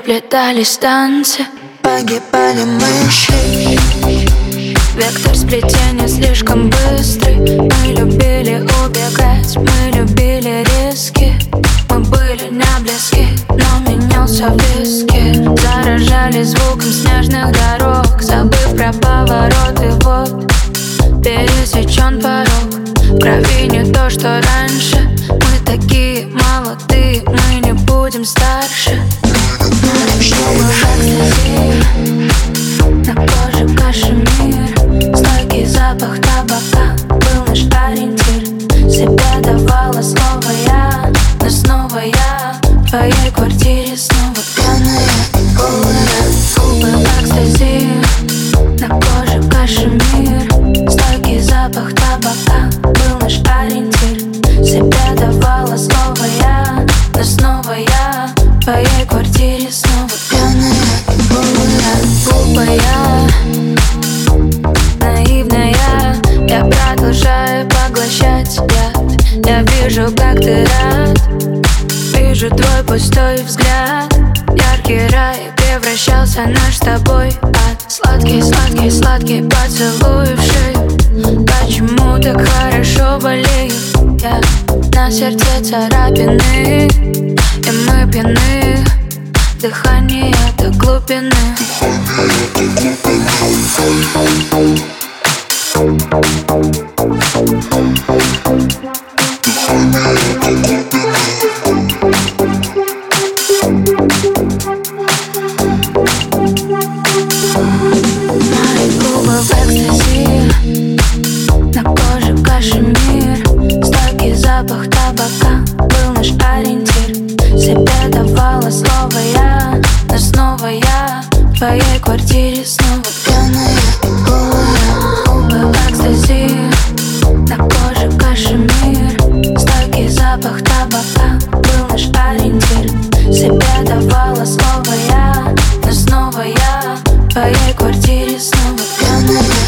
переплетались танцы. Погибали мы. Шли Вектор сплетения слишком быстрый. Мы любили убегать, мы любили риски. Мы были не близки, но менялся в виски. Заражали звуком снежных дорог Забыв про повороты, вот Пересечен порог. В крови не то, что раньше. Мы такие мы не будем старше. Чтобы в экстази На коже кашемир Стойкий запах табака Был наш ориентир. Себя давала слово я Но снова я В твоей квартире. Снова пьяная твоей квартире снова пьяная Глупая Наивная. Я продолжаю поглощать яд. Я вижу, как ты рад. Вижу твой пустой взгляд. Яркий рай превращался наш с тобой ад. Сладкий, сладкий, сладкий поцелуй Почему так хорошо болею? Я На сердце царапины И мы пьяны. Дыхание до глубины. Мои давала слово я Но снова я В твоей квартире снова пьяная Губы, губы в экстази На коже кашемир Стойкий запах табака Был наш ориентир. Себе давала слово я Но снова я В твоей квартире снова пьяная